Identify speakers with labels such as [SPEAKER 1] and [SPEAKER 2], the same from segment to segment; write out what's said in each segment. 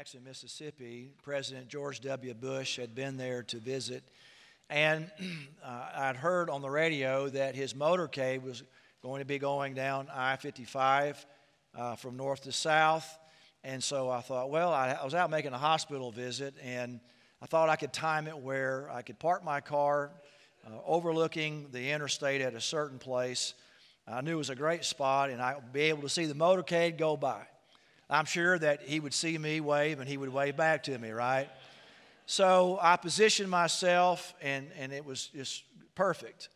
[SPEAKER 1] Jackson, Mississippi, President George W. Bush had been there to visit. And uh, I'd heard on the radio that his motorcade was going to be going down I 55 uh, from north to south. And so I thought, well, I, I was out making a hospital visit, and I thought I could time it where I could park my car uh, overlooking the interstate at a certain place. I knew it was a great spot, and I'd be able to see the motorcade go by. I'm sure that he would see me wave and he would wave back to me, right? So I positioned myself and, and it was just perfect.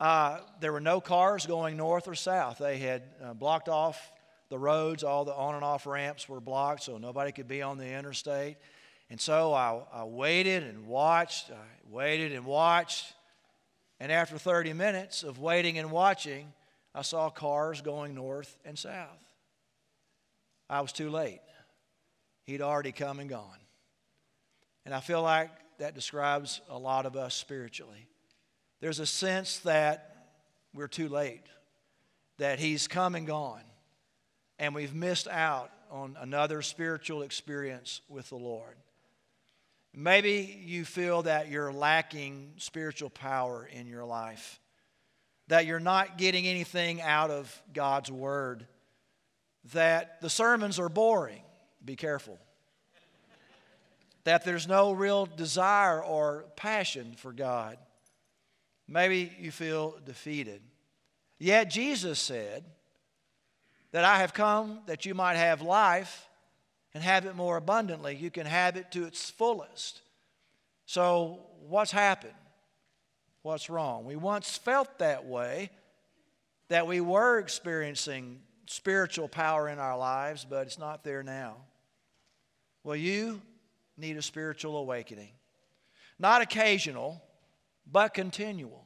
[SPEAKER 1] Uh, there were no cars going north or south. They had uh, blocked off the roads, all the on and off ramps were blocked, so nobody could be on the interstate. And so I, I waited and watched, I waited and watched. And after 30 minutes of waiting and watching, I saw cars going north and south. I was too late. He'd already come and gone. And I feel like that describes a lot of us spiritually. There's a sense that we're too late, that He's come and gone, and we've missed out on another spiritual experience with the Lord. Maybe you feel that you're lacking spiritual power in your life, that you're not getting anything out of God's Word that the sermons are boring. Be careful. that there's no real desire or passion for God. Maybe you feel defeated. Yet Jesus said that I have come that you might have life and have it more abundantly. You can have it to its fullest. So, what's happened? What's wrong? We once felt that way, that we were experiencing spiritual power in our lives, but it's not there now. Well, you need a spiritual awakening. Not occasional, but continual.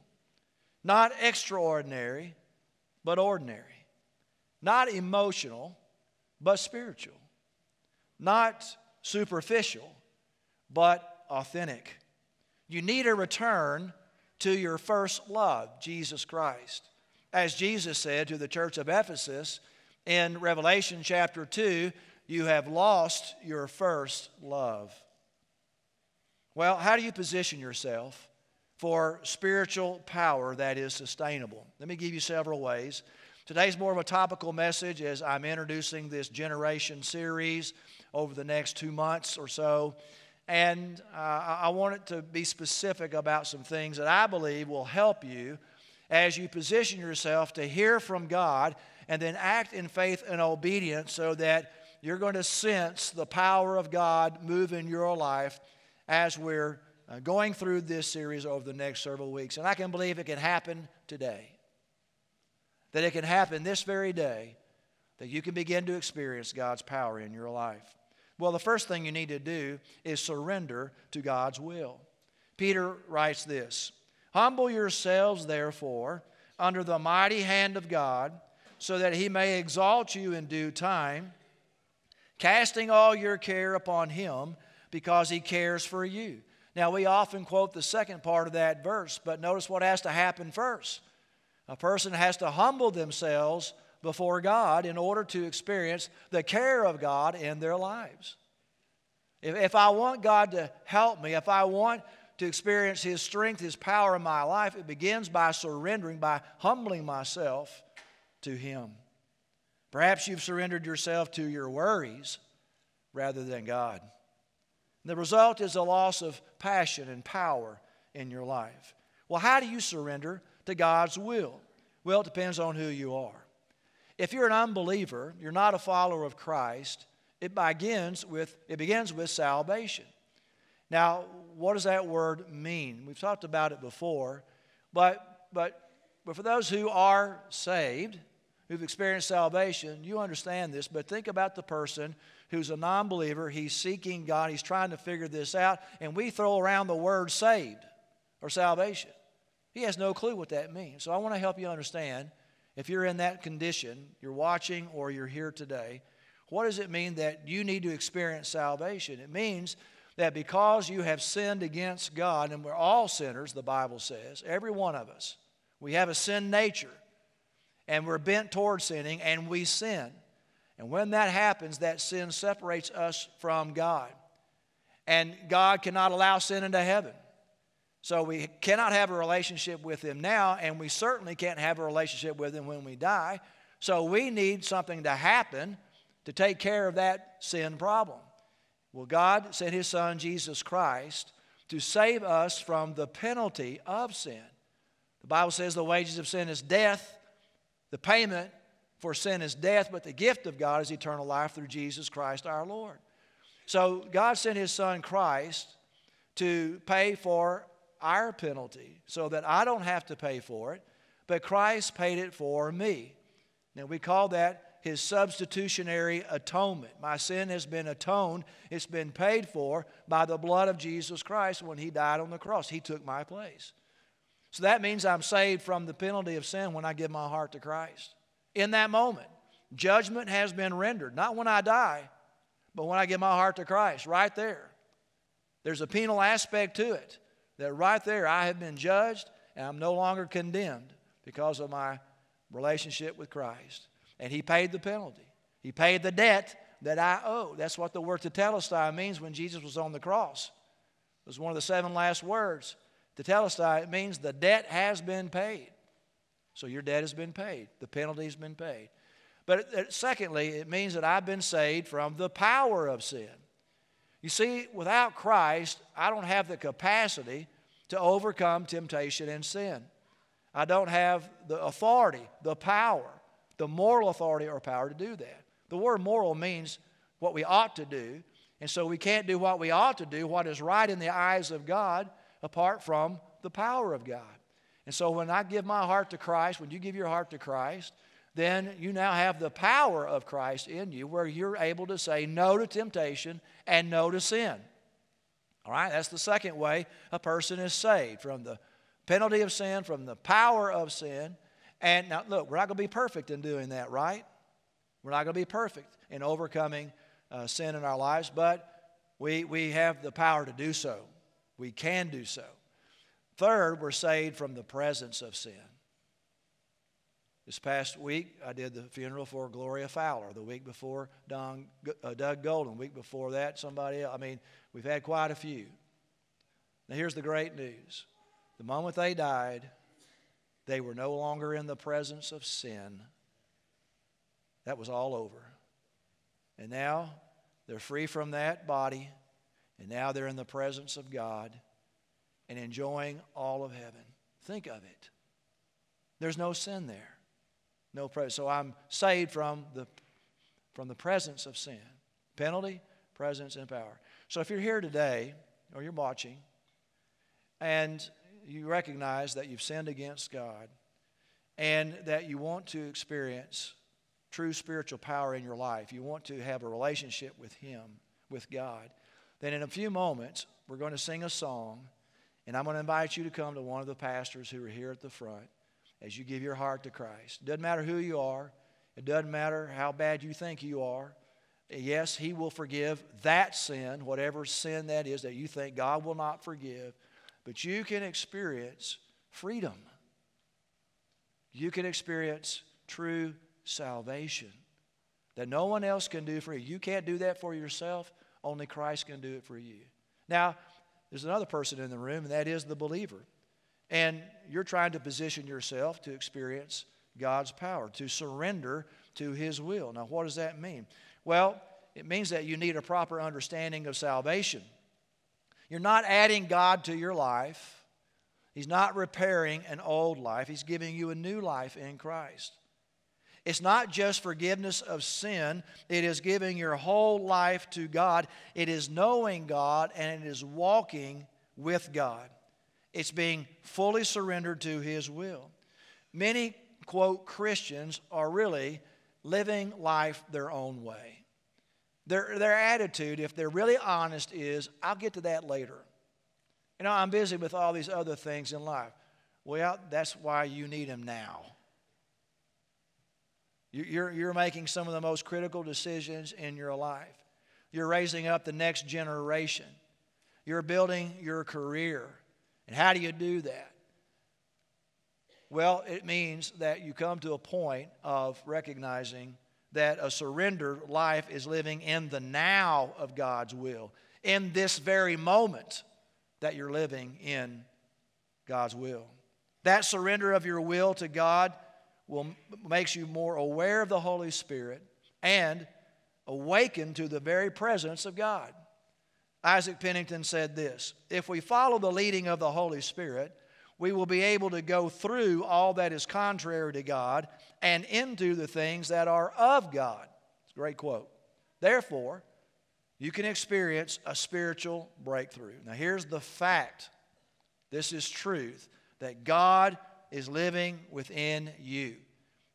[SPEAKER 1] Not extraordinary, but ordinary. Not emotional, but spiritual. Not superficial, but authentic. You need a return to your first love, Jesus Christ. As Jesus said to the church of Ephesus, in Revelation chapter 2, you have lost your first love. Well, how do you position yourself for spiritual power that is sustainable? Let me give you several ways. Today's more of a topical message as I'm introducing this generation series over the next two months or so. And uh, I want it to be specific about some things that I believe will help you as you position yourself to hear from God and then act in faith and obedience so that you're going to sense the power of God move in your life as we're uh, going through this series over the next several weeks. And I can believe it can happen today. That it can happen this very day, that you can begin to experience God's power in your life. Well, the first thing you need to do is surrender to God's will. Peter writes this Humble yourselves, therefore, under the mighty hand of God so that he may exalt you in due time, casting all your care upon him because he cares for you. Now, we often quote the second part of that verse, but notice what has to happen first. A person has to humble themselves before God in order to experience the care of God in their lives. If, if I want God to help me, if I want to experience His strength, His power in my life, it begins by surrendering, by humbling myself to Him. Perhaps you've surrendered yourself to your worries rather than God. The result is a loss of passion and power in your life. Well, how do you surrender to God's will? Well, it depends on who you are. If you're an unbeliever, you're not a follower of Christ, it begins with, it begins with salvation. Now, what does that word mean? We've talked about it before, but, but, but for those who are saved, who've experienced salvation, you understand this, but think about the person who's a non believer. He's seeking God, he's trying to figure this out, and we throw around the word saved or salvation. He has no clue what that means. So I want to help you understand if you're in that condition, you're watching or you're here today, what does it mean that you need to experience salvation? It means that because you have sinned against God, and we're all sinners, the Bible says, every one of us, we have a sin nature and we're bent towards sinning and we sin. And when that happens, that sin separates us from God. And God cannot allow sin into heaven. So we cannot have a relationship with Him now, and we certainly can't have a relationship with Him when we die. So we need something to happen to take care of that sin problem. Well, God sent His Son, Jesus Christ, to save us from the penalty of sin. The Bible says the wages of sin is death, the payment for sin is death, but the gift of God is eternal life through Jesus Christ our Lord. So God sent His Son Christ to pay for our penalty so that I don't have to pay for it, but Christ paid it for me. Now we call that his substitutionary atonement. My sin has been atoned, it's been paid for by the blood of Jesus Christ when he died on the cross. He took my place. So that means I'm saved from the penalty of sin when I give my heart to Christ. In that moment, judgment has been rendered, not when I die, but when I give my heart to Christ, right there. There's a penal aspect to it that right there I have been judged and I'm no longer condemned because of my relationship with Christ. And He paid the penalty, He paid the debt that I owe. That's what the word tetelestai means when Jesus was on the cross. It was one of the seven last words. Tetelestai, it means the debt has been paid. So your debt has been paid, the penalty has been paid. But uh, secondly, it means that I've been saved from the power of sin. You see, without Christ, I don't have the capacity to overcome temptation and sin. I don't have the authority, the power, the moral authority or power to do that. The word moral means what we ought to do. And so we can't do what we ought to do, what is right in the eyes of God, apart from the power of God. And so when I give my heart to Christ, when you give your heart to Christ, then you now have the power of Christ in you where you're able to say no to temptation and no to sin. All right, that's the second way a person is saved from the penalty of sin, from the power of sin. And now, look, we're not going to be perfect in doing that, right? We're not going to be perfect in overcoming uh, sin in our lives, but we, we have the power to do so. We can do so. Third, we're saved from the presence of sin. This past week, I did the funeral for Gloria Fowler. The week before, Don, uh, Doug Golden. The week before that, somebody else. I mean, we've had quite a few. Now, here's the great news the moment they died, they were no longer in the presence of sin. That was all over. And now they're free from that body, and now they're in the presence of God and enjoying all of heaven. Think of it. There's no sin there no presence. So I'm saved from the, from the presence of sin. Penalty, presence, and power. So if you're here today, or you're watching, and you recognize that you've sinned against God, and that you want to experience true spiritual power in your life, you want to have a relationship with Him, with God, then in a few moments, we're going to sing a song, and I'm going to invite you to come to one of the pastors who are here at the front as you give your heart to Christ. It doesn't matter who you are, it doesn't matter how bad you think you are. Yes, He will forgive that sin, whatever sin that is that you think God will not forgive, but you can experience freedom. You can experience true salvation that no one else can do for you. You can't do that for yourself, only Christ can do it for you. Now, there's another person in the room, and that is the believer. And you're trying to position yourself to experience God's power, to surrender to His will. Now, what does that mean? Well, it means that you need a proper understanding of salvation. You're not adding God to your life, He's not repairing an old life, He's giving you a new life in Christ. It's not just forgiveness of sin, it is giving your whole life to God. It is knowing God and it is walking with God. It's being fully surrendered to His will. Many, quote, Christians are really living life their own way. Their, their attitude, if they're really honest, is I'll get to that later. You know, I'm busy with all these other things in life. Well, that's why you need Him now. You're, you're making some of the most critical decisions in your life. You're raising up the next generation. You're building your career. And how do you do that? Well, it means that you come to a point of recognizing that a surrendered life is living in the now of God's will, in this very moment that you're living in God's will. That surrender of your will to God will makes you more aware of the Holy Spirit and awakened to the very presence of God. Isaac Penington said this If we follow the leading of the Holy Spirit, we will be able to go through all that is contrary to God and into the things that are of God. It's a great quote. Therefore, you can experience a spiritual breakthrough. Now, here's the fact this is truth that God is living within you.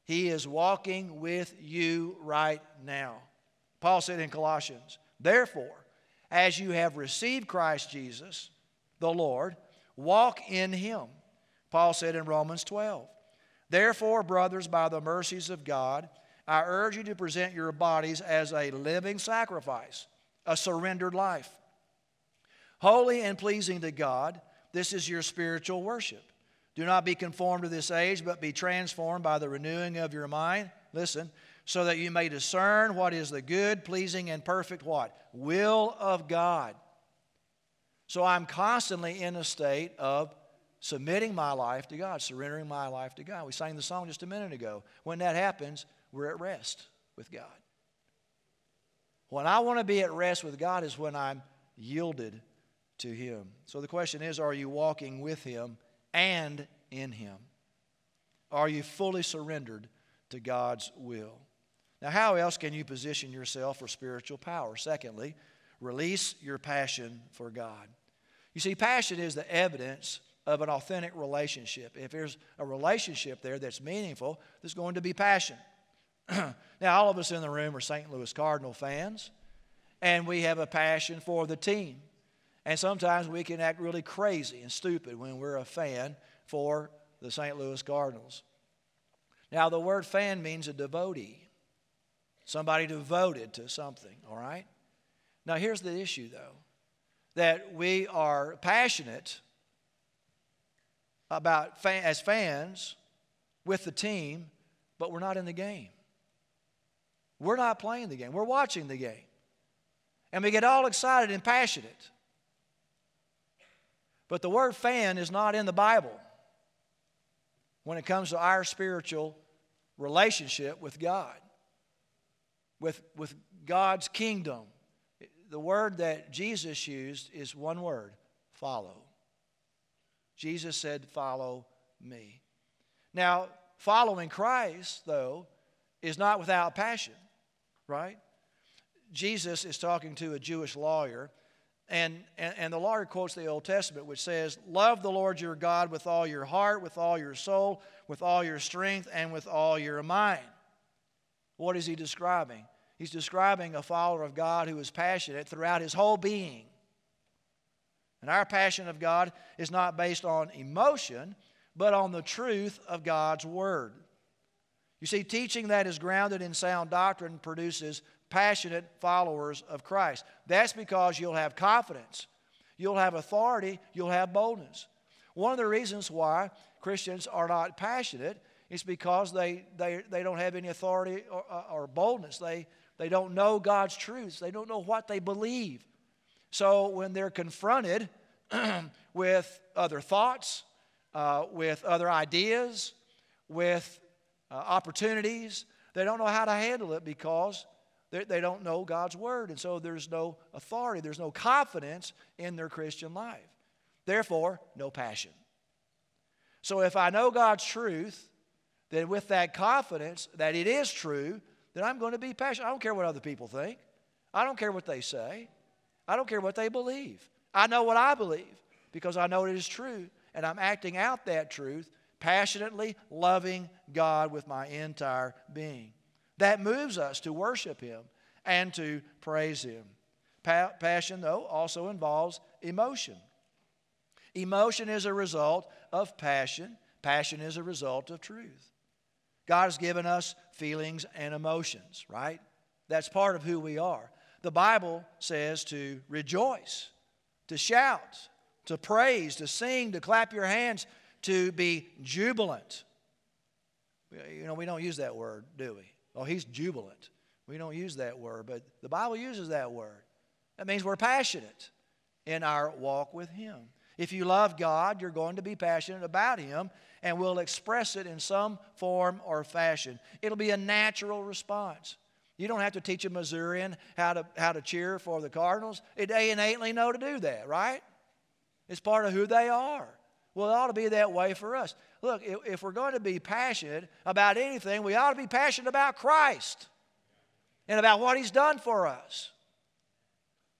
[SPEAKER 1] He is walking with you right now. Paul said in Colossians, Therefore, as you have received Christ Jesus, the Lord, walk in him. Paul said in Romans 12, Therefore, brothers, by the mercies of God, I urge you to present your bodies as a living sacrifice, a surrendered life. Holy and pleasing to God, this is your spiritual worship. Do not be conformed to this age, but be transformed by the renewing of your mind. Listen, so that you may discern what is the good, pleasing, and perfect what? Will of God. So I'm constantly in a state of submitting my life to God, surrendering my life to God. We sang the song just a minute ago. When that happens, we're at rest with God. When I want to be at rest with God is when I'm yielded to Him. So the question is are you walking with Him and in Him? Are you fully surrendered to God's will? Now, how else can you position yourself for spiritual power? Secondly, release your passion for God. You see, passion is the evidence of an authentic relationship. If there's a relationship there that's meaningful, there's going to be passion. now, all of us in the room are St. Louis Cardinal fans, and we have a passion for the team. And sometimes we can act really crazy and stupid when we're a fan for the St. Louis Cardinals. Now, the word fan means a devotee, somebody devoted to something, all right? Now, here's the issue, though that we are passionate about fan, as fans with the team, but we're not in the game. We're not playing the game, we're watching the game. And we get all excited and passionate. But the word fan is not in the Bible when it comes to our spiritual relationship with God, with, with God's kingdom. The word that Jesus used is one word follow. Jesus said, Follow me. Now, following Christ, though, is not without passion, right? Jesus is talking to a Jewish lawyer and, and, and, the lawyer quotes the Old Testament, which says, Love the Lord your God with all your heart, with all your soul, with all your strength, and with all your mind. What is he describing? He's describing a follower of God who is passionate throughout his whole being. And our passion of God is not based on emotion, but on the truth of God's Word. You see, teaching that is grounded in sound doctrine produces passionate followers of Christ. That's because you'll have confidence, you'll have authority, you'll have boldness. One of the reasons why Christians are not passionate is because they, they, they don't have any authority or, or boldness. They, they don't know God's truths, they don't know what they believe. So when they're confronted with other thoughts, uh, with other ideas, with uh, opportunities, they don't know how to handle it because they, they don't know God's word. And so there's no authority, there's no confidence in their Christian life. Therefore, no passion. So if I know God's truth, then with that confidence that it is true, then I'm going to be passionate. I don't care what other people think. I don't care what they say. I don't care what they believe. I know what I believe because I know it is true, and I'm acting out that truth, passionately loving God with my entire being. That moves us to worship Him and to praise Him. Pa- passion, though, also involves emotion. Emotion is a result of passion, passion is a result of truth. God has given us feelings and emotions, right? That's part of who we are. The Bible says to rejoice, to shout, to praise, to sing, to clap your hands, to be jubilant. You know, we don't use that word, do we? Oh, he's jubilant. We don't use that word, but the Bible uses that word. That means we're passionate in our walk with Him. If you love God, you're going to be passionate about Him and will express it in some form or fashion. It'll be a natural response. You don't have to teach a Missourian how to, how to cheer for the Cardinals. They innately know to do that, right? It's part of who they are. Well, it ought to be that way for us. Look, if, we're going to be passionate about anything, we ought to be passionate about Christ and about what He's done for us.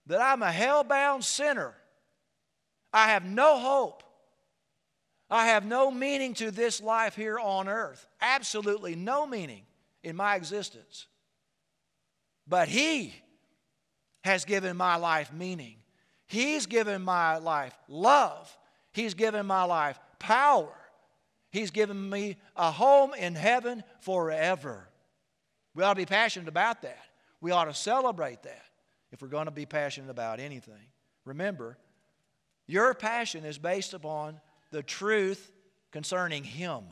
[SPEAKER 1] That I'm a hell bound sinner. I have no hope. I have no meaning to this life here on earth. Absolutely no meaning in my existence. But He has given my life meaning. He's given my life love. He's given my life power. He's given me a home in heaven forever. We ought to be passionate about that. We ought to celebrate that if we're going to be passionate about anything. Remember, your passion is based upon the truth concerning Him.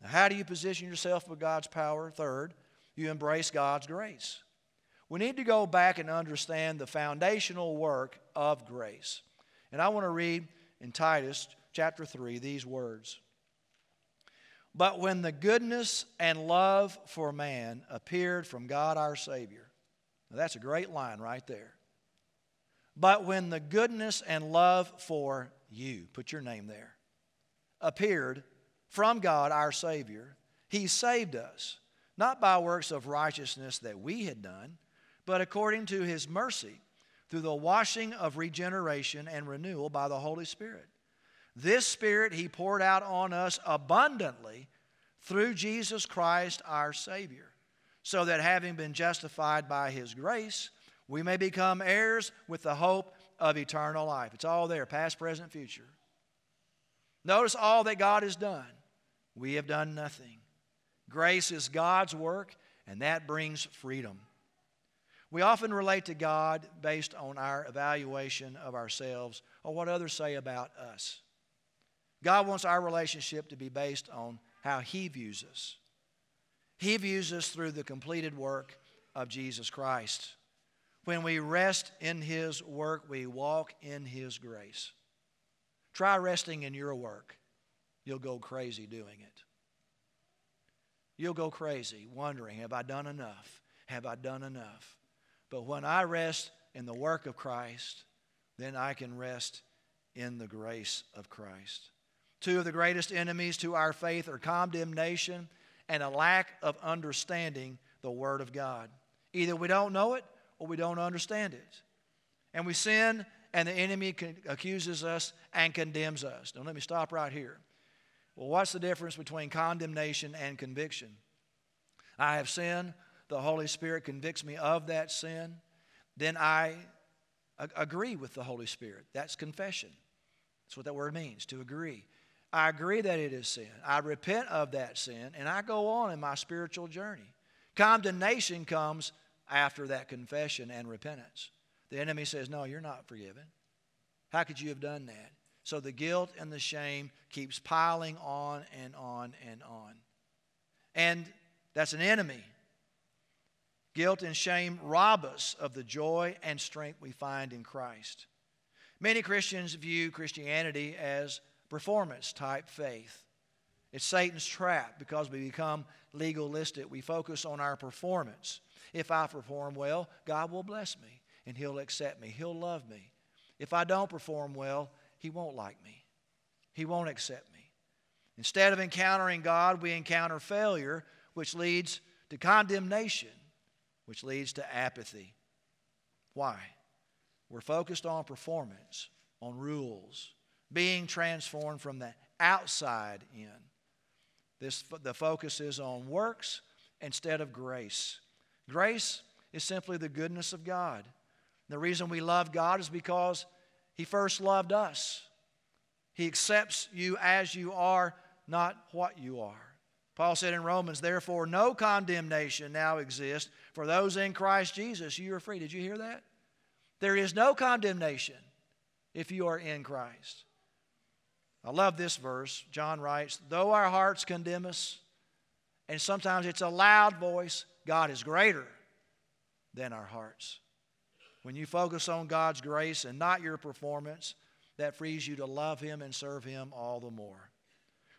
[SPEAKER 1] Now, how do you position yourself with God's power? Third, you embrace God's grace. We need to go back and understand the foundational work of grace. And I want to read in Titus chapter 3 these words. But when the goodness and love for man appeared from God our Savior, now that's a great line right there. But when the goodness and love for you, put your name there, appeared from God our Savior, He saved us not by works of righteousness that we had done, but according to his mercy, through the washing of regeneration and renewal by the Holy Spirit. This Spirit he poured out on us abundantly through Jesus Christ our Savior, so that having been justified by his grace, we may become heirs with the hope of eternal life. It's all there, past, present, future. Notice all that God has done. We have done nothing. Grace is God's work, and that brings freedom. We often relate to God based on our evaluation of ourselves or what others say about us. God wants our relationship to be based on how He views us. He views us through the completed work of Jesus Christ. When we rest in His work, we walk in His grace. Try resting in your work. You'll go crazy doing it. You'll go crazy wondering, have I done enough? Have I done enough? But when I rest in the work of Christ, then I can rest in the grace of Christ. Two of the greatest enemies to our faith are condemnation and a lack of understanding the Word of God. Either we don't know it or we don't understand it. And we sin, and the enemy accuses us and condemns us. Now, let me stop right here. Well, what's the difference between condemnation and conviction? I have sinned. The Holy Spirit convicts me of that sin. Then I agree with the Holy Spirit. That's confession. That's what that word means, to agree. I agree that it is sin. I repent of that sin, and I go on in my spiritual journey. Condemnation comes after that confession and repentance. The enemy says, No, you're not forgiven. How could you have done that? So the guilt and the shame keeps piling on and on and on. And that's an enemy. Guilt and shame rob us of the joy and strength we find in Christ. Many Christians view Christianity as performance type faith. It's Satan's trap because we become legalistic. We focus on our performance. If I perform well, God will bless me and He'll accept me. He'll love me. If I don't perform well, he won't like me. He won't accept me. Instead of encountering God, we encounter failure, which leads to condemnation, which leads to apathy. Why? We're focused on performance, on rules, being transformed from the outside in. This, the focus is on works instead of grace. Grace is simply the goodness of God. The reason we love God is because he first loved us. He accepts you as you are, not what you are. Paul said in Romans, therefore, no condemnation now exists for those in Christ Jesus. You are free. Did you hear that? There is no condemnation if you are in Christ. I love this verse. John writes, Though our hearts condemn us, And sometimes it's a loud voice. God is greater than our hearts. When you focus on God's grace and not your performance, that frees you to love Him and serve Him all the more.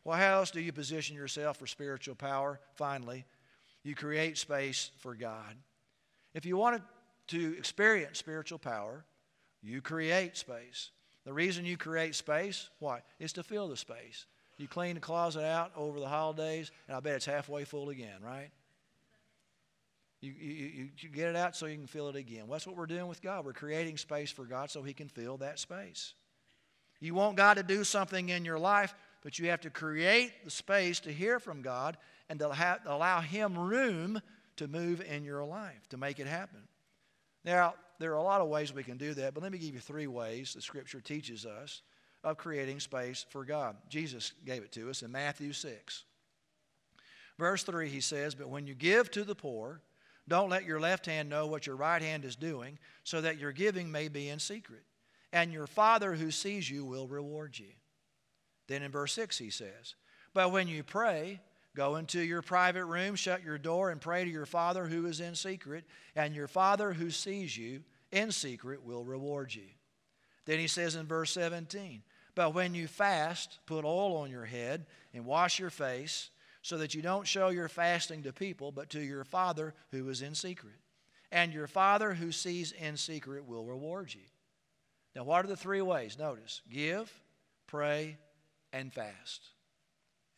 [SPEAKER 1] Well, how else do you position yourself for spiritual power? Finally, you create space for God. If you want to experience spiritual power, you create space. The reason you create space, why? Is to fill the space. You clean the closet out over the holidays, and I bet it's halfway full again, right? You, you, you get it out so you can fill it again. Well, that's what we're doing with God. We're creating space for God so He can fill that space. You want God to do something in your life, but you have to create the space to hear from God and to have, allow Him room to move in your life, to make it happen. Now, there are a lot of ways we can do that, but let me give you three ways the Scripture teaches us of creating space for God. Jesus gave it to us in Matthew 6. Verse 3, he says, But when you give to the poor, don't let your left hand know what your right hand is doing, so that your giving may be in secret. And your Father who sees you will reward you. Then in verse 6 he says, But when you pray, go into your private room, shut your door, and pray to your Father who is in secret, and your Father who sees you in secret will reward you. Then he says in verse 17, But when you fast, put oil on your head and wash your face so that you don't show your fasting to people, but to your Father who is in secret. And your Father who sees in secret will reward you. Now, what are the three ways? Notice give, pray, and fast.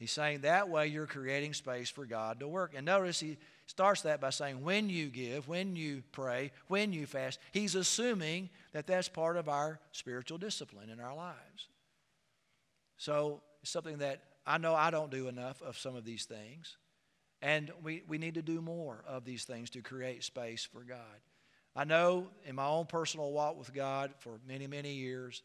[SPEAKER 1] He's saying that way you're creating space for God to work. And notice he starts that by saying, when you give, when you pray, when you fast, he's assuming that that's part of our spiritual discipline in our lives. So it's something that I know I don't do enough of some of these things. And we, we need to do more of these things to create space for God. I know in my own personal walk with God for many, many years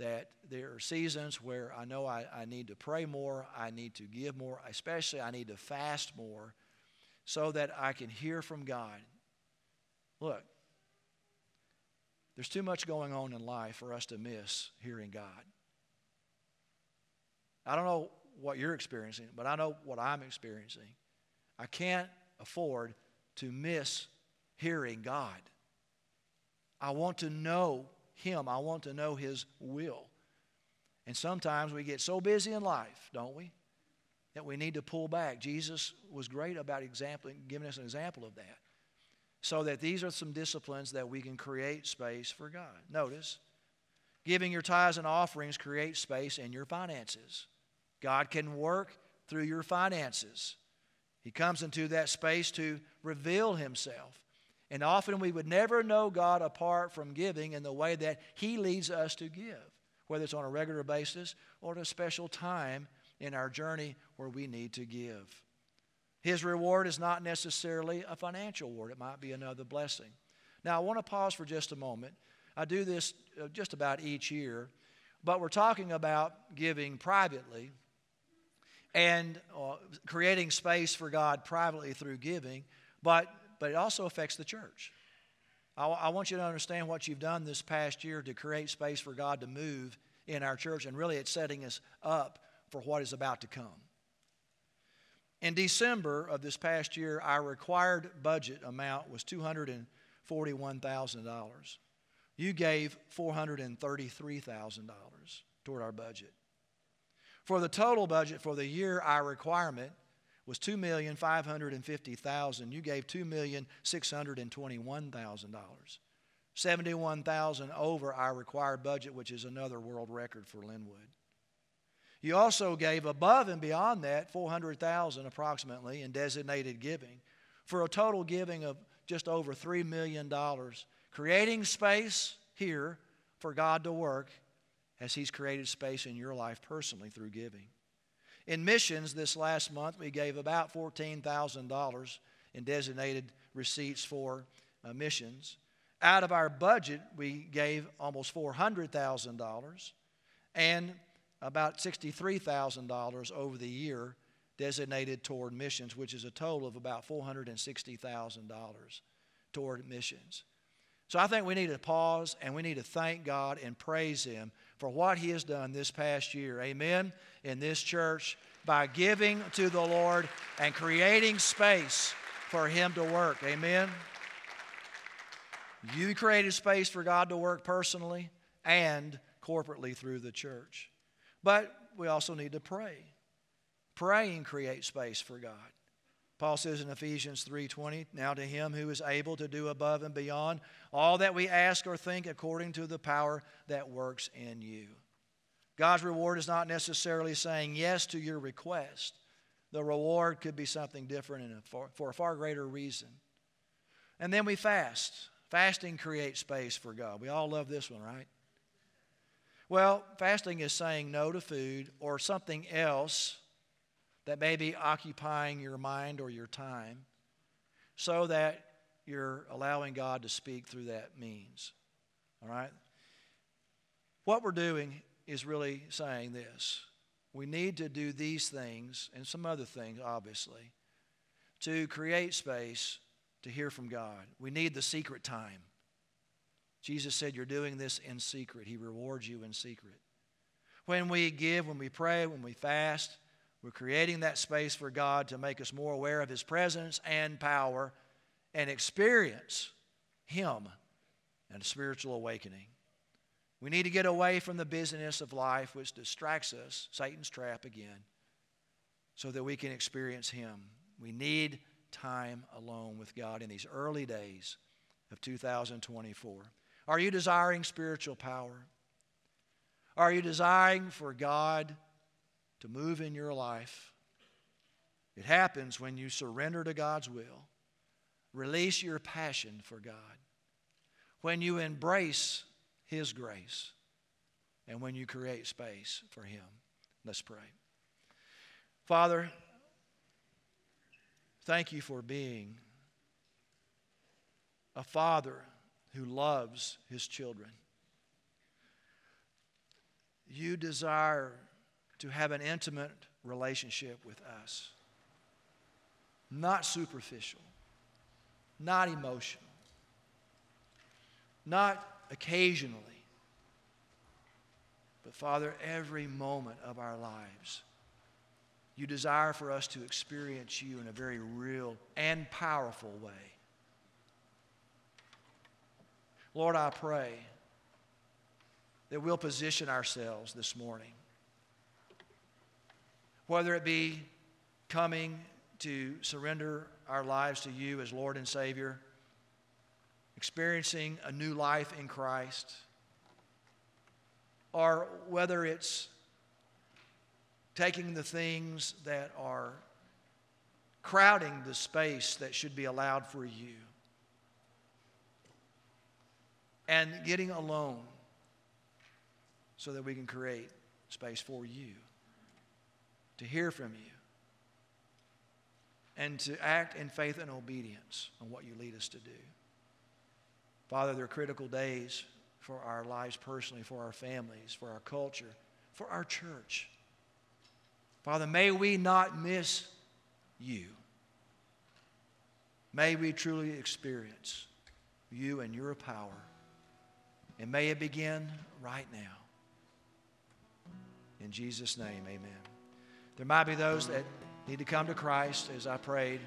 [SPEAKER 1] that there are seasons where I know I, I need to pray more, I need to give more, especially I need to fast more so that I can hear from God. Look, there's too much going on in life for us to miss hearing God. I don't know what you're experiencing, but I know what I'm experiencing. I can't afford to miss hearing God. I want to know Him, I want to know His will. And sometimes we get so busy in life, don't we, that we need to pull back. Jesus was great about example, giving us an example of that. So that these are some disciplines that we can create space for God. Notice, giving your tithes and offerings creates space in your finances. God can work through your finances. He comes into that space to reveal Himself. And often we would never know God apart from giving in the way that He leads us to give, whether it's on a regular basis or at a special time in our journey where we need to give. His reward is not necessarily a financial reward, it might be another blessing. Now, I want to pause for just a moment. I do this uh, just about each year, but we're talking about giving privately and uh, creating space for God privately through giving, but, but it also affects the church. I, I want you to understand what you've done this past year to create space for God to move in our church, and really it's setting us up for what is about to come. In December of this past year, our required budget amount was $241,000. You gave $433,000 toward our budget. For the total budget for the year, our requirement was 2,550,000. You gave $2,621,000. 71,000 over our required budget, which is another world record for Lynwood. You also gave above and beyond that 400,000 approximately in designated giving for a total giving of just over 3 million dollars, creating space here for God to work as He's created space in your life personally through giving. In missions this last month, we gave about $14,000 in designated receipts for uh, missions. Out of our budget, we gave almost $400,000 and about $63,000 over the year designated toward missions, which is a total of about $460,000 toward missions. So I think we need to pause and we need to thank God and praise Him for what He has done this past year. Amen. In this church by giving to the Lord and creating space for Him to work. Amen. You created space for God to work personally and corporately through the church. But we also need to pray. Praying creates space for God. Paul says in Ephesians 3:20, "Now to him who is able to do above and beyond all that we ask or think according to the power that works in you." God's reward is not necessarily saying yes to your request. The reward could be something different and for a far greater reason. And then we fast. Fasting creates space for God. We all love this one, right? Well, fasting is saying no to food or something else that may be occupying your mind or your time so that you're allowing God to speak through that means. All right? What we're doing is really saying this. We need to do these things and some other things, obviously, to create space to hear from God. We need the secret time. Jesus said, You're doing this in secret. He rewards you in secret. When we give, when we pray, when we fast, we're creating that space for God to make us more aware of His presence and power and experience Him and spiritual awakening. We need to get away from the busyness of life, which distracts us, Satan's trap again, so that we can experience Him. We need time alone with God in these early days of 2024. Are you desiring spiritual power? Are you desiring for God to move in your life. It happens when you surrender to God's will, release your passion for God, when you embrace His grace, and when you create space for Him. Let's pray. Father, thank you for being a father who loves his children. You desire to have an intimate relationship with us. Not superficial, not emotional, not occasionally, but Father, every moment of our lives. You desire for us to experience you in a very real and powerful way. Lord, I pray that we'll position ourselves this morning whether it be coming to surrender our lives to you as Lord and Savior, experiencing a new life in Christ, or whether it's taking the things that are crowding the space that should be allowed for you and getting alone so that we can create space for you to hear from you, and to act in faith and obedience on what you lead us to do. Father, there are critical days for our lives personally, for our families, for our culture, for our church. Father, may we not miss you. May we truly experience you and your power. And may it begin right now. In Jesus' name, amen. There might be those that need to come to Christ as I prayed.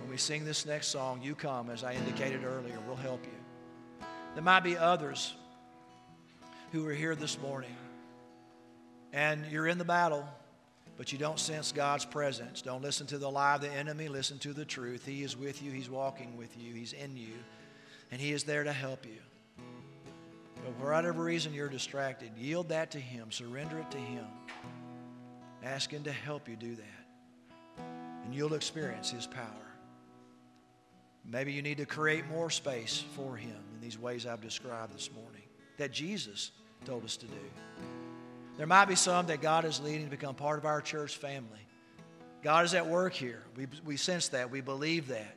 [SPEAKER 1] When we sing this next song, you come, as I indicated earlier, we'll help you. There might be others who are here this morning and you're in the battle, but you don't sense God's presence. Don't listen to the lie of the enemy, listen to the truth. He is with you, He's walking with you, He's in you, and He is there to help you. But for whatever reason you're distracted, yield that to Him, surrender it to Him. Ask Him to help you do that. And you'll experience His power. Maybe you need to create more space for Him in these ways I've described this morning that Jesus told us to do. There might be some that God is leading to become part of our church family. God is at work here. We, we sense that. We believe that.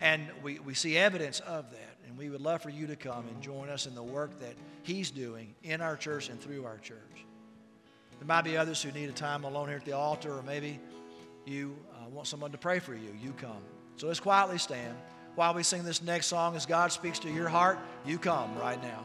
[SPEAKER 1] And we, we see evidence of that. And we would love for you to come and join us in the work that He's doing in our church and through our church. There might be others who need a time alone here at the altar, or maybe you uh, want someone to pray for you. You come. So let's quietly stand while we sing this next song as God speaks to your heart. You come right now.